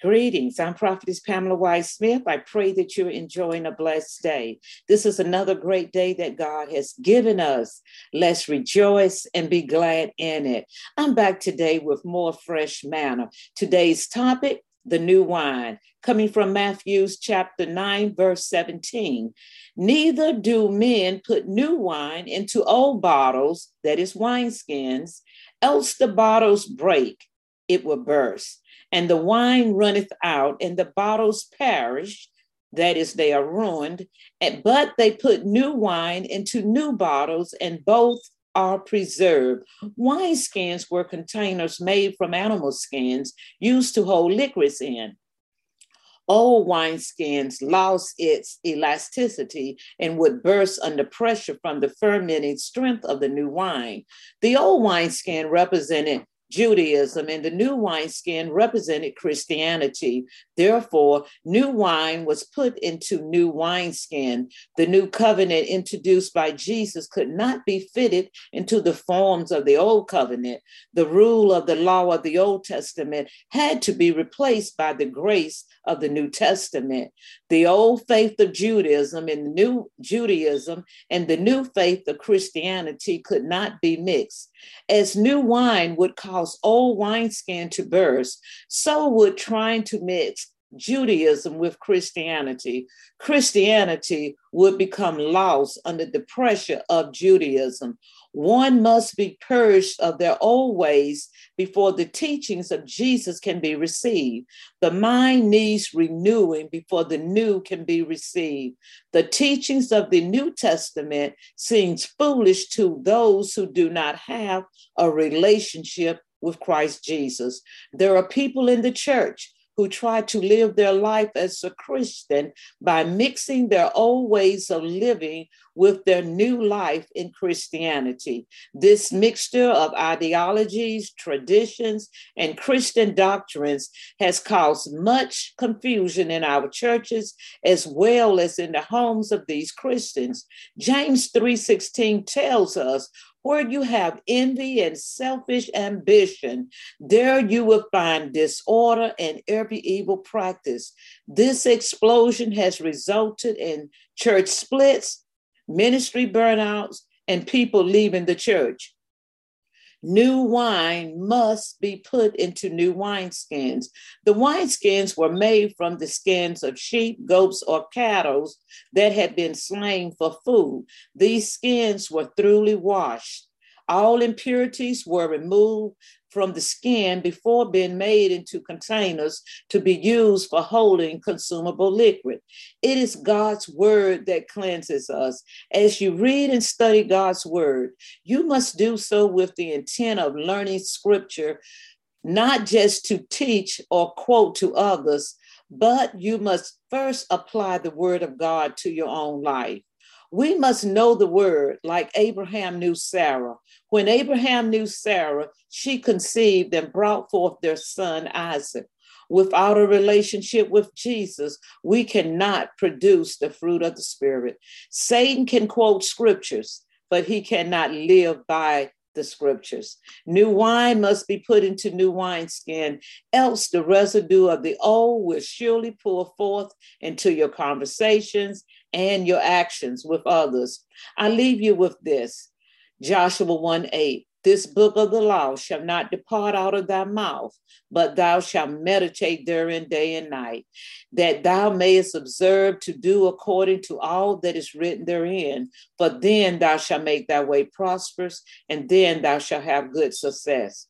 Greetings. I'm Prophetess Pamela Wise Smith. I pray that you're enjoying a blessed day. This is another great day that God has given us. Let's rejoice and be glad in it. I'm back today with more fresh manna. Today's topic the new wine, coming from Matthew's chapter 9, verse 17. Neither do men put new wine into old bottles, that is, wineskins, else the bottles break, it will burst and the wine runneth out, and the bottles perish. That is, they are ruined. But they put new wine into new bottles, and both are preserved. Wine skins were containers made from animal skins used to hold liquids in. Old wineskins lost its elasticity and would burst under pressure from the fermenting strength of the new wine. The old wineskin represented Judaism, and the new wineskin represented Christianity. Therefore, new wine was put into new wineskin. The new covenant introduced by Jesus could not be fitted into the forms of the old covenant. The rule of the law of the Old Testament had to be replaced by the grace of the New Testament. The old faith of Judaism and the new Judaism and the new faith of Christianity could not be mixed. As new wine would cause old wineskin to burst, so would trying to mix Judaism with Christianity. Christianity would become lost under the pressure of Judaism. One must be purged of their old ways before the teachings of Jesus can be received. The mind needs renewing before the new can be received. The teachings of the New Testament seems foolish to those who do not have a relationship with Christ Jesus. There are people in the church who try to live their life as a Christian by mixing their old ways of living with their new life in Christianity. This mixture of ideologies, traditions, and Christian doctrines has caused much confusion in our churches as well as in the homes of these Christians. James 3:16 tells us where you have envy and selfish ambition, there you will find disorder and every evil practice. This explosion has resulted in church splits, ministry burnouts, and people leaving the church. New wine must be put into new wineskins. The wineskins were made from the skins of sheep, goats, or cattle that had been slain for food. These skins were thoroughly washed. All impurities were removed from the skin before being made into containers to be used for holding consumable liquid. It is God's word that cleanses us. As you read and study God's word, you must do so with the intent of learning scripture, not just to teach or quote to others, but you must first apply the word of God to your own life. We must know the word like Abraham knew Sarah. When Abraham knew Sarah, she conceived and brought forth their son Isaac. Without a relationship with Jesus, we cannot produce the fruit of the Spirit. Satan can quote scriptures, but he cannot live by the scriptures. New wine must be put into new wineskin, else the residue of the old will surely pour forth into your conversations and your actions with others. I leave you with this Joshua 1 8. This book of the law shall not depart out of thy mouth, but thou shalt meditate therein day and night, that thou mayest observe to do according to all that is written therein. For then thou shalt make thy way prosperous, and then thou shalt have good success.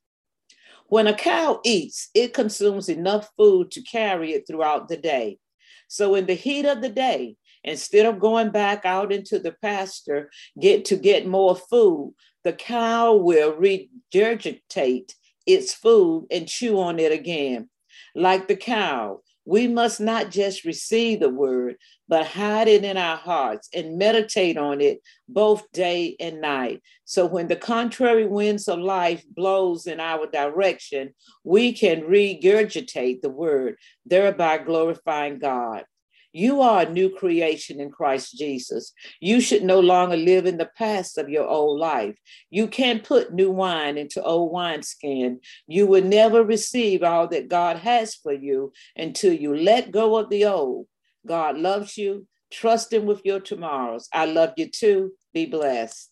When a cow eats, it consumes enough food to carry it throughout the day. So, in the heat of the day, Instead of going back out into the pasture get to get more food, the cow will regurgitate its food and chew on it again. Like the cow, we must not just receive the word, but hide it in our hearts and meditate on it both day and night. So when the contrary winds of life blows in our direction, we can regurgitate the word, thereby glorifying God. You are a new creation in Christ Jesus. You should no longer live in the past of your old life. You can't put new wine into old wineskin. You will never receive all that God has for you until you let go of the old. God loves you. Trust Him with your tomorrows. I love you too. Be blessed.